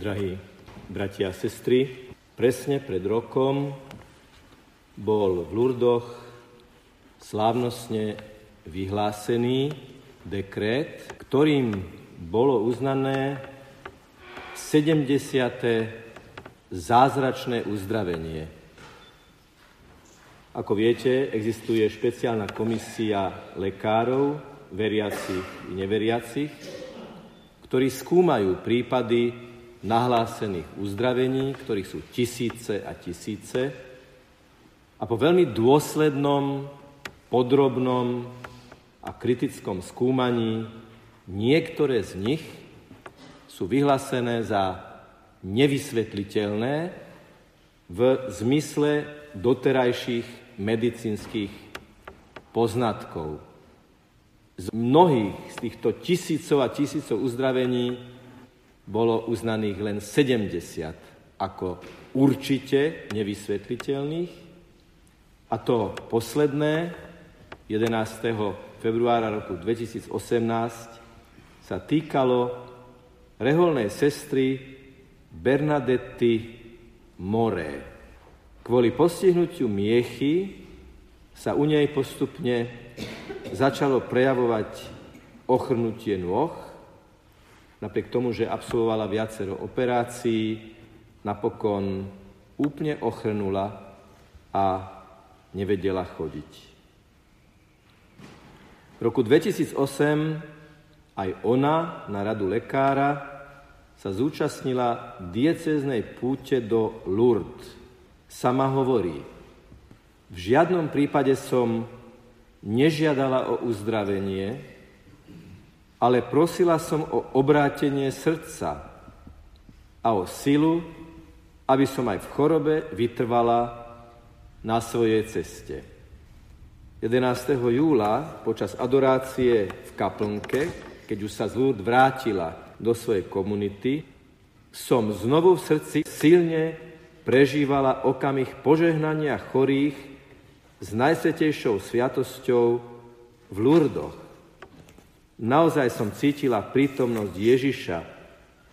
Drahí bratia a sestry, presne pred rokom bol v Lurdoch slávnostne vyhlásený dekret, ktorým bolo uznané 70. zázračné uzdravenie. Ako viete, existuje špeciálna komisia lekárov, veriacich i neveriacich, ktorí skúmajú prípady nahlásených uzdravení, ktorých sú tisíce a tisíce. A po veľmi dôslednom, podrobnom a kritickom skúmaní niektoré z nich sú vyhlásené za nevysvetliteľné v zmysle doterajších medicínskych poznatkov. Z mnohých z týchto tisícov a tisícov uzdravení bolo uznaných len 70 ako určite nevysvetliteľných. A to posledné, 11. februára roku 2018, sa týkalo reholnej sestry Bernadetty More. Kvôli postihnutiu miechy sa u nej postupne začalo prejavovať ochrnutie nôh, napriek tomu, že absolvovala viacero operácií, napokon úplne ochrnula a nevedela chodiť. V roku 2008 aj ona na radu lekára sa zúčastnila dieceznej púte do Lourdes. Sama hovorí, v žiadnom prípade som nežiadala o uzdravenie, ale prosila som o obrátenie srdca a o silu, aby som aj v chorobe vytrvala na svojej ceste. 11. júla počas adorácie v kaplnke, keď už sa z Lourdes vrátila do svojej komunity, som znovu v srdci silne prežívala okamih požehnania chorých s najsvetejšou sviatosťou v Lurdoch. Naozaj som cítila prítomnosť Ježiša.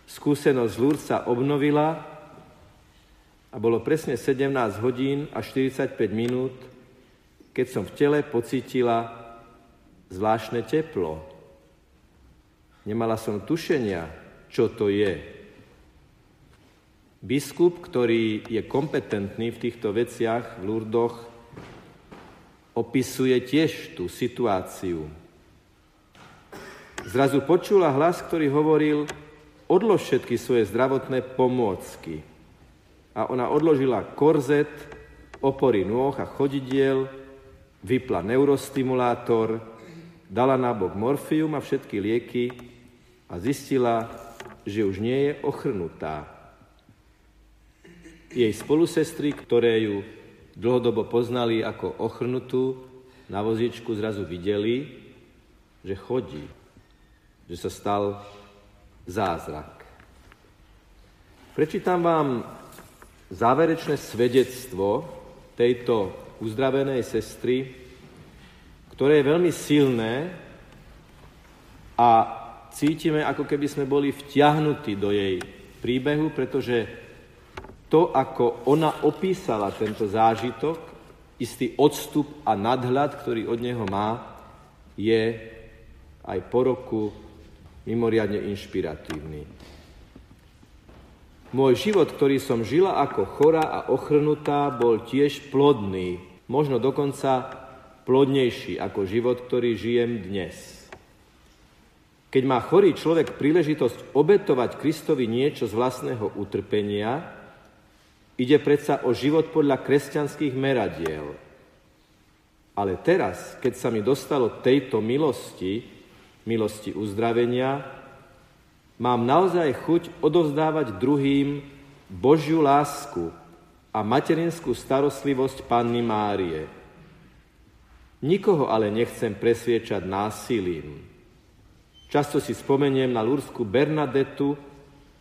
Skúsenosť z Lúr sa obnovila a bolo presne 17 hodín a 45 minút, keď som v tele pocítila zvláštne teplo. Nemala som tušenia, čo to je. Biskup, ktorý je kompetentný v týchto veciach v Lurdoch, opisuje tiež tú situáciu. Zrazu počula hlas, ktorý hovoril, odlož všetky svoje zdravotné pomôcky. A ona odložila korzet, opory nôh a chodidiel, vypla neurostimulátor, dala na bok morfium a všetky lieky a zistila, že už nie je ochrnutá. Jej spolusestry, ktoré ju dlhodobo poznali ako ochrnutú, na vozičku zrazu videli, že chodí že sa stal zázrak. Prečítam vám záverečné svedectvo tejto uzdravenej sestry, ktoré je veľmi silné a cítime, ako keby sme boli vtiahnutí do jej príbehu, pretože to, ako ona opísala tento zážitok, istý odstup a nadhľad, ktorý od neho má, je aj po roku mimoriadne inšpiratívny. Môj život, ktorý som žila ako chora a ochrnutá, bol tiež plodný, možno dokonca plodnejší ako život, ktorý žijem dnes. Keď má chorý človek príležitosť obetovať Kristovi niečo z vlastného utrpenia, ide predsa o život podľa kresťanských meradiel. Ale teraz, keď sa mi dostalo tejto milosti, milosti uzdravenia, mám naozaj chuť odovzdávať druhým Božiu lásku a materinskú starostlivosť Panny Márie. Nikoho ale nechcem presviečať násilím. Často si spomeniem na Lúrsku Bernadetu,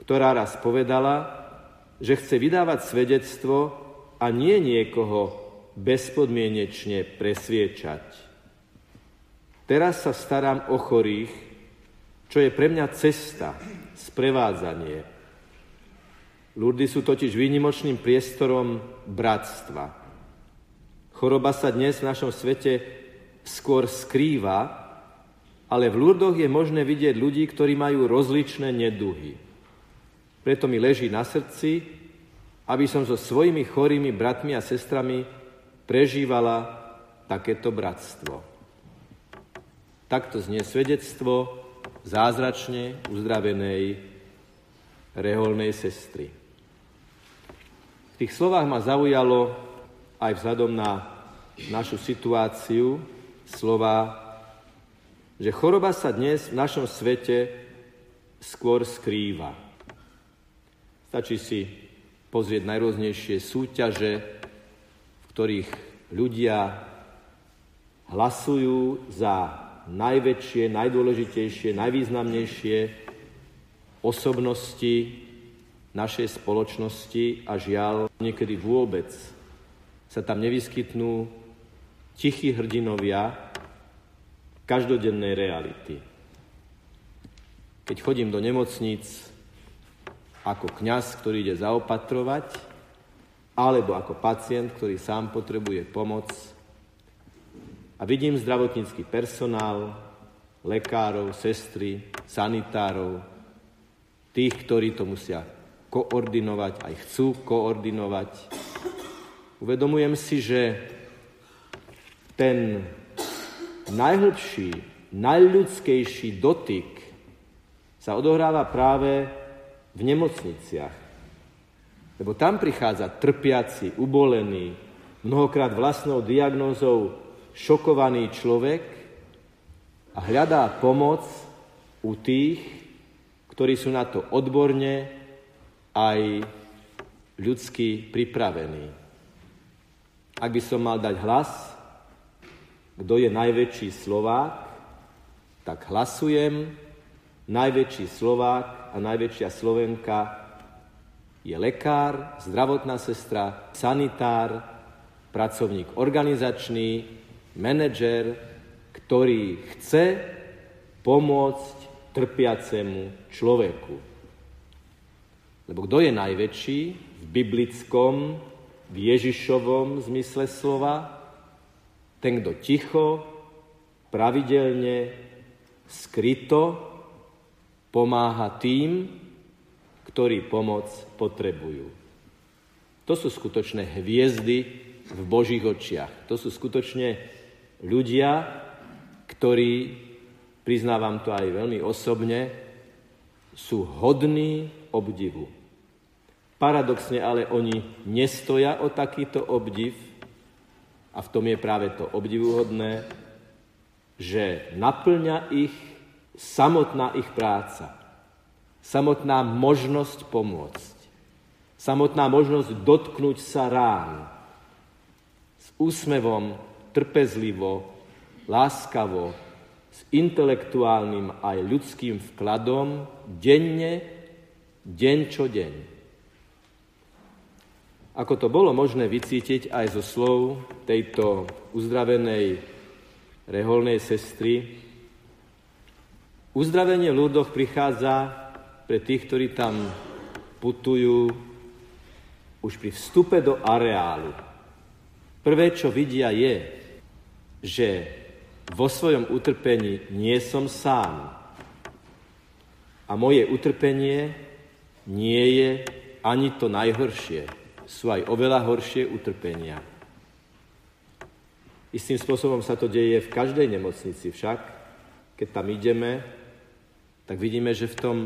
ktorá raz povedala, že chce vydávať svedectvo a nie niekoho bezpodmienečne presviečať. Teraz sa starám o chorých, čo je pre mňa cesta, sprevádzanie. Lurdy sú totiž výnimočným priestorom bratstva. Choroba sa dnes v našom svete skôr skrýva, ale v Lurdoch je možné vidieť ľudí, ktorí majú rozličné neduhy. Preto mi leží na srdci, aby som so svojimi chorými bratmi a sestrami prežívala takéto bratstvo. Takto znie svedectvo zázračne uzdravenej reholnej sestry. V tých slovách ma zaujalo aj vzhľadom na našu situáciu slova, že choroba sa dnes v našom svete skôr skrýva. Stačí si pozrieť najrôznejšie súťaže, v ktorých ľudia hlasujú za najväčšie, najdôležitejšie, najvýznamnejšie osobnosti našej spoločnosti a žiaľ, niekedy vôbec sa tam nevyskytnú tichí hrdinovia každodennej reality. Keď chodím do nemocníc ako kňaz, ktorý ide zaopatrovať, alebo ako pacient, ktorý sám potrebuje pomoc, a vidím zdravotnícky personál, lekárov, sestry, sanitárov, tých, ktorí to musia koordinovať, aj chcú koordinovať. Uvedomujem si, že ten najhlbší, najľudskejší dotyk sa odohráva práve v nemocniciach. Lebo tam prichádza trpiaci, ubolený, mnohokrát vlastnou diagnózou šokovaný človek a hľadá pomoc u tých, ktorí sú na to odborne aj ľudsky pripravení. Ak by som mal dať hlas, kto je najväčší Slovák, tak hlasujem, najväčší Slovák a najväčšia Slovenka je lekár, zdravotná sestra, sanitár, pracovník organizačný, manažer, ktorý chce pomôcť trpiacemu človeku. Lebo kto je najväčší v biblickom, v Ježišovom zmysle slova? Ten, kto ticho, pravidelne, skryto pomáha tým, ktorí pomoc potrebujú. To sú skutočné hviezdy v Božích očiach. To sú skutočne ľudia, ktorí, priznávam to aj veľmi osobne, sú hodní obdivu. Paradoxne ale oni nestoja o takýto obdiv a v tom je práve to obdivuhodné, že naplňa ich samotná ich práca, samotná možnosť pomôcť, samotná možnosť dotknúť sa rán s úsmevom trpezlivo, láskavo, s intelektuálnym aj ľudským vkladom, denne, deň čo deň. Ako to bolo možné vycítiť aj zo slov tejto uzdravenej reholnej sestry, uzdravenie v ľudoch prichádza pre tých, ktorí tam putujú už pri vstupe do areálu. Prvé, čo vidia, je, že vo svojom utrpení nie som sám. A moje utrpenie nie je ani to najhoršie. Sú aj oveľa horšie utrpenia. Istým spôsobom sa to deje v každej nemocnici však. Keď tam ideme, tak vidíme, že v tom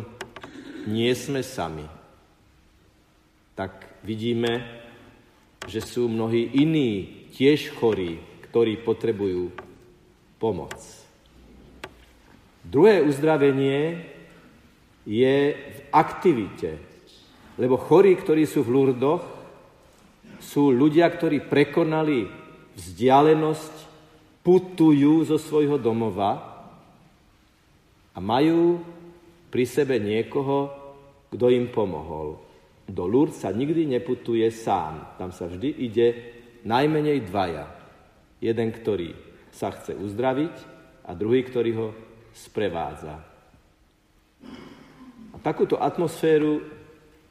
nie sme sami. Tak vidíme, že sú mnohí iní tiež chorí, ktorí potrebujú pomoc. Druhé uzdravenie je v aktivite, lebo chorí, ktorí sú v Lurdoch, sú ľudia, ktorí prekonali vzdialenosť, putujú zo svojho domova a majú pri sebe niekoho, kto im pomohol. Do Lurd sa nikdy neputuje sám. Tam sa vždy ide najmenej dvaja. Jeden, ktorý sa chce uzdraviť a druhý, ktorý ho sprevádza. A takúto atmosféru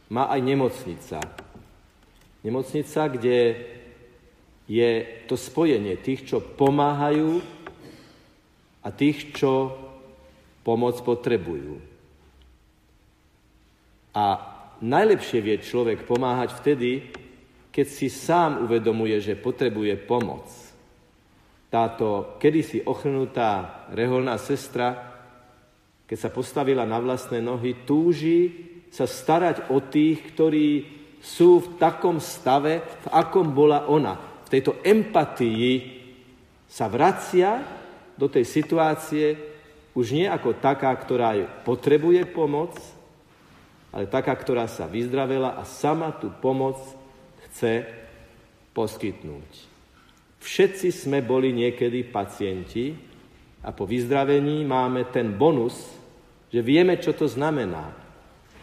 má aj nemocnica. Nemocnica, kde je to spojenie tých, čo pomáhajú a tých, čo pomoc potrebujú. A najlepšie vie človek pomáhať vtedy, keď si sám uvedomuje, že potrebuje pomoc. Táto kedysi ochrnutá reholná sestra, keď sa postavila na vlastné nohy, túži sa starať o tých, ktorí sú v takom stave, v akom bola ona. V tejto empatii sa vracia do tej situácie už nie ako taká, ktorá potrebuje pomoc, ale taká, ktorá sa vyzdravela a sama tú pomoc chce poskytnúť. Všetci sme boli niekedy pacienti a po vyzdravení máme ten bonus, že vieme, čo to znamená.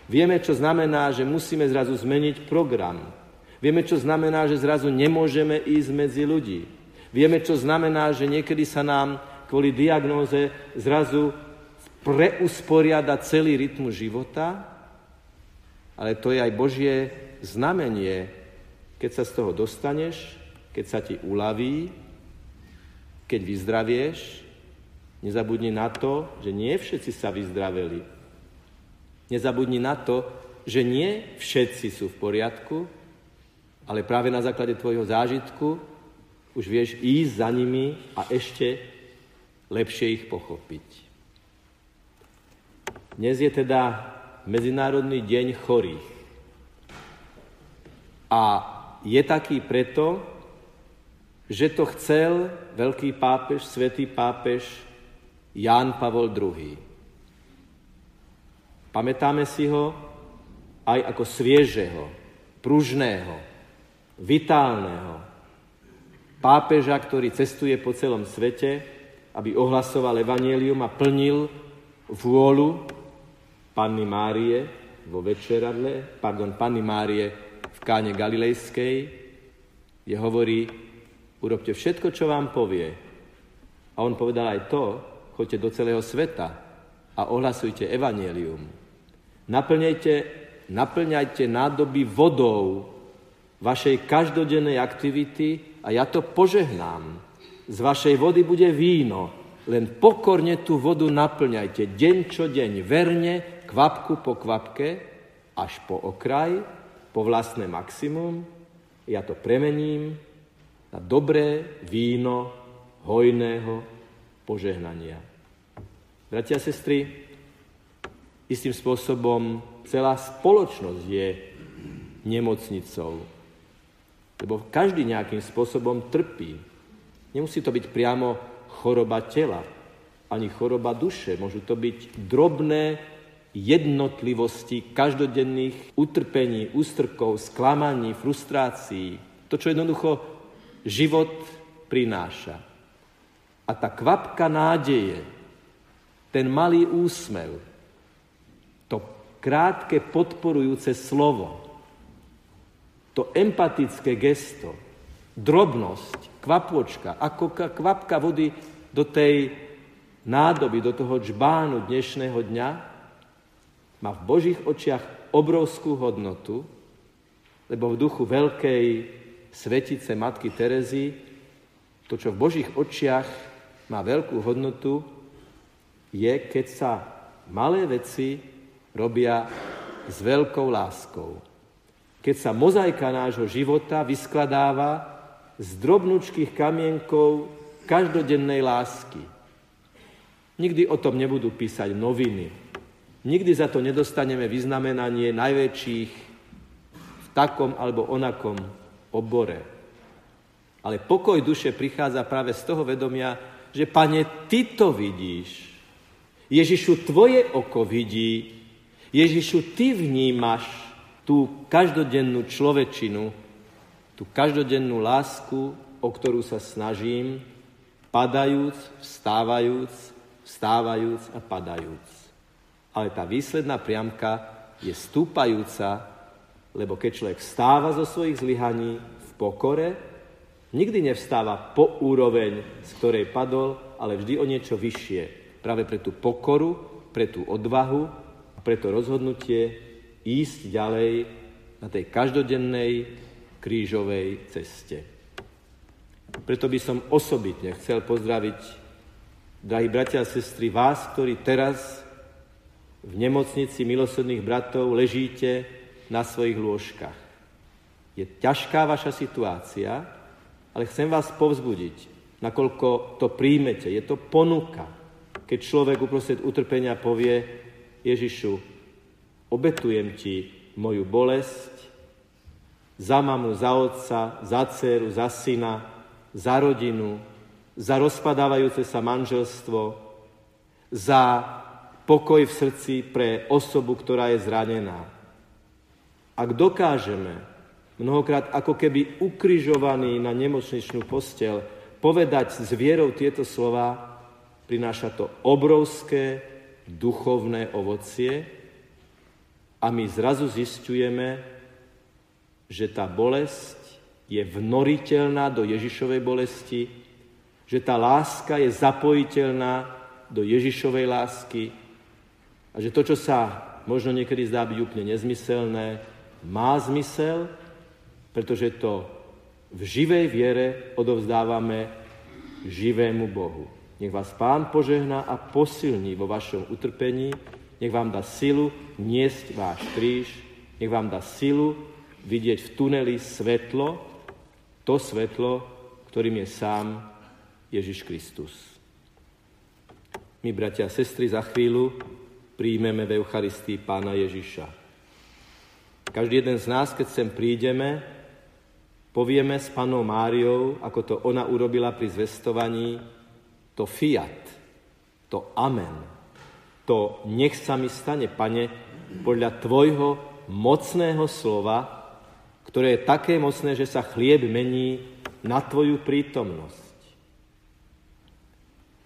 Vieme, čo znamená, že musíme zrazu zmeniť program. Vieme, čo znamená, že zrazu nemôžeme ísť medzi ľudí. Vieme, čo znamená, že niekedy sa nám kvôli diagnóze zrazu preusporiada celý rytmus života, ale to je aj Božie znamenie, keď sa z toho dostaneš, keď sa ti uľaví, keď vyzdravieš, nezabudni na to, že nie všetci sa vyzdraveli, Nezabudni na to, že nie všetci sú v poriadku, ale práve na základe tvojho zážitku už vieš ísť za nimi a ešte lepšie ich pochopiť. Dnes je teda Medzinárodný deň chorých. A je taký preto, že to chcel veľký pápež, svätý pápež Ján Pavol II. Pamätáme si ho aj ako sviežeho, pružného, vitálneho pápeža, ktorý cestuje po celom svete, aby ohlasoval evanielium a plnil vôľu Panny Márie vo večeradle, pardon, Panny Márie v káne Galilejskej, kde hovorí, urobte všetko, čo vám povie. A on povedal aj to, choďte do celého sveta a ohlasujte evanielium. Naplňajte, naplňajte nádoby vodou vašej každodennej aktivity a ja to požehnám. Z vašej vody bude víno, len pokorne tú vodu naplňajte deň čo deň, verne, kvapku po kvapke, až po okraj, po vlastné maximum. Ja to premením na dobré víno hojného požehnania. Bratia a sestry, istým spôsobom celá spoločnosť je nemocnicou. Lebo každý nejakým spôsobom trpí. Nemusí to byť priamo choroba tela, ani choroba duše. Môžu to byť drobné jednotlivosti každodenných utrpení, ústrkov, sklamaní, frustrácií. To, čo jednoducho život prináša. A tá kvapka nádeje, ten malý úsmev, krátke podporujúce slovo, to empatické gesto, drobnosť, kvapôčka, ako kvapka vody do tej nádoby, do toho čbánu dnešného dňa, má v Božích očiach obrovskú hodnotu, lebo v duchu veľkej svetice Matky Terezy to, čo v Božích očiach má veľkú hodnotu, je, keď sa malé veci robia s veľkou láskou. Keď sa mozaika nášho života vyskladáva z drobnúčkých kamienkov každodennej lásky. Nikdy o tom nebudú písať noviny. Nikdy za to nedostaneme vyznamenanie najväčších v takom alebo onakom obore. Ale pokoj duše prichádza práve z toho vedomia, že pane, ty to vidíš. Ježišu, tvoje oko vidí Ježišu, ty vnímaš tú každodennú človečinu, tú každodennú lásku, o ktorú sa snažím, padajúc, vstávajúc, vstávajúc a padajúc. Ale tá výsledná priamka je stúpajúca, lebo keď človek vstáva zo svojich zlyhaní v pokore, nikdy nevstáva po úroveň, z ktorej padol, ale vždy o niečo vyššie. Práve pre tú pokoru, pre tú odvahu, preto rozhodnutie ísť ďalej na tej každodennej krížovej ceste. Preto by som osobitne chcel pozdraviť, drahí bratia a sestry, vás, ktorí teraz v nemocnici milosrdných bratov ležíte na svojich lôžkach. Je ťažká vaša situácia, ale chcem vás povzbudiť, nakoľko to príjmete. Je to ponuka, keď človek uprostred utrpenia povie Ježišu, obetujem ti moju bolesť za mamu, za otca, za dceru, za syna, za rodinu, za rozpadávajúce sa manželstvo, za pokoj v srdci pre osobu, ktorá je zranená. Ak dokážeme mnohokrát ako keby ukrižovaný na nemocničnú postel povedať s vierou tieto slova, prináša to obrovské duchovné ovocie a my zrazu zistujeme, že tá bolesť je vnoriteľná do Ježišovej bolesti, že tá láska je zapojiteľná do Ježišovej lásky a že to, čo sa možno niekedy zdá byť úplne nezmyselné, má zmysel, pretože to v živej viere odovzdávame živému Bohu. Nech vás Pán požehná a posilní vo vašom utrpení, nech vám dá silu niesť váš kríž, nech vám dá silu vidieť v tuneli svetlo, to svetlo, ktorým je sám Ježiš Kristus. My, bratia a sestry, za chvíľu príjmeme v Eucharistii Pána Ježiša. Každý jeden z nás, keď sem prídeme, povieme s Panou Máriou, ako to ona urobila pri zvestovaní, to fiat, to amen, to nech sa mi stane, Pane, podľa Tvojho mocného slova, ktoré je také mocné, že sa chlieb mení na Tvoju prítomnosť.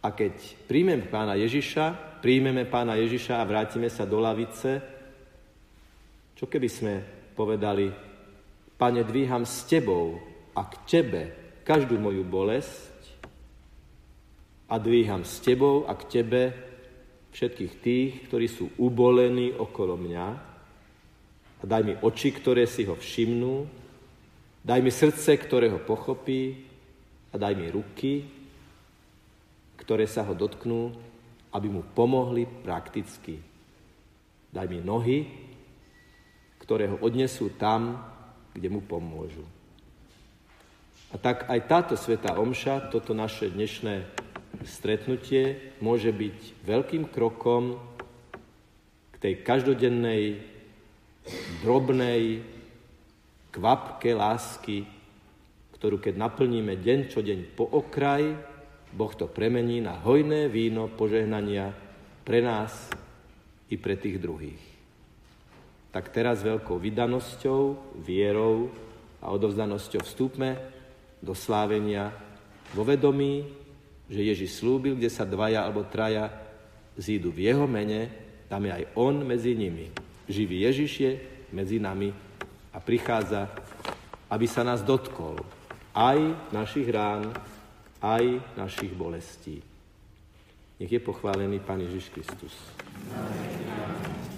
A keď príjmem pána Ježiša, príjmeme pána Ježiša a vrátime sa do lavice, čo keby sme povedali, pane, dvíham s tebou a k tebe každú moju bolesť a dvíham s tebou a k tebe všetkých tých, ktorí sú ubolení okolo mňa a daj mi oči, ktoré si ho všimnú, daj mi srdce, ktoré ho pochopí a daj mi ruky, ktoré sa ho dotknú aby mu pomohli prakticky. Daj mi nohy, ktoré ho odnesú tam, kde mu pomôžu. A tak aj táto sveta omša, toto naše dnešné stretnutie môže byť veľkým krokom k tej každodennej, drobnej kvapke lásky, ktorú keď naplníme deň čo deň po okraj, Boh to premení na hojné víno požehnania pre nás i pre tých druhých. Tak teraz veľkou vydanosťou, vierou a odovzdanosťou vstúpme do slávenia vo vedomí, že Ježiš slúbil, kde sa dvaja alebo traja zídu v jeho mene, tam je aj on medzi nimi. Živý Ježiš je medzi nami a prichádza, aby sa nás dotkol aj našich rán, aj našich bolestí. Nech je pochválený Pán Ježiš Kristus. Amen.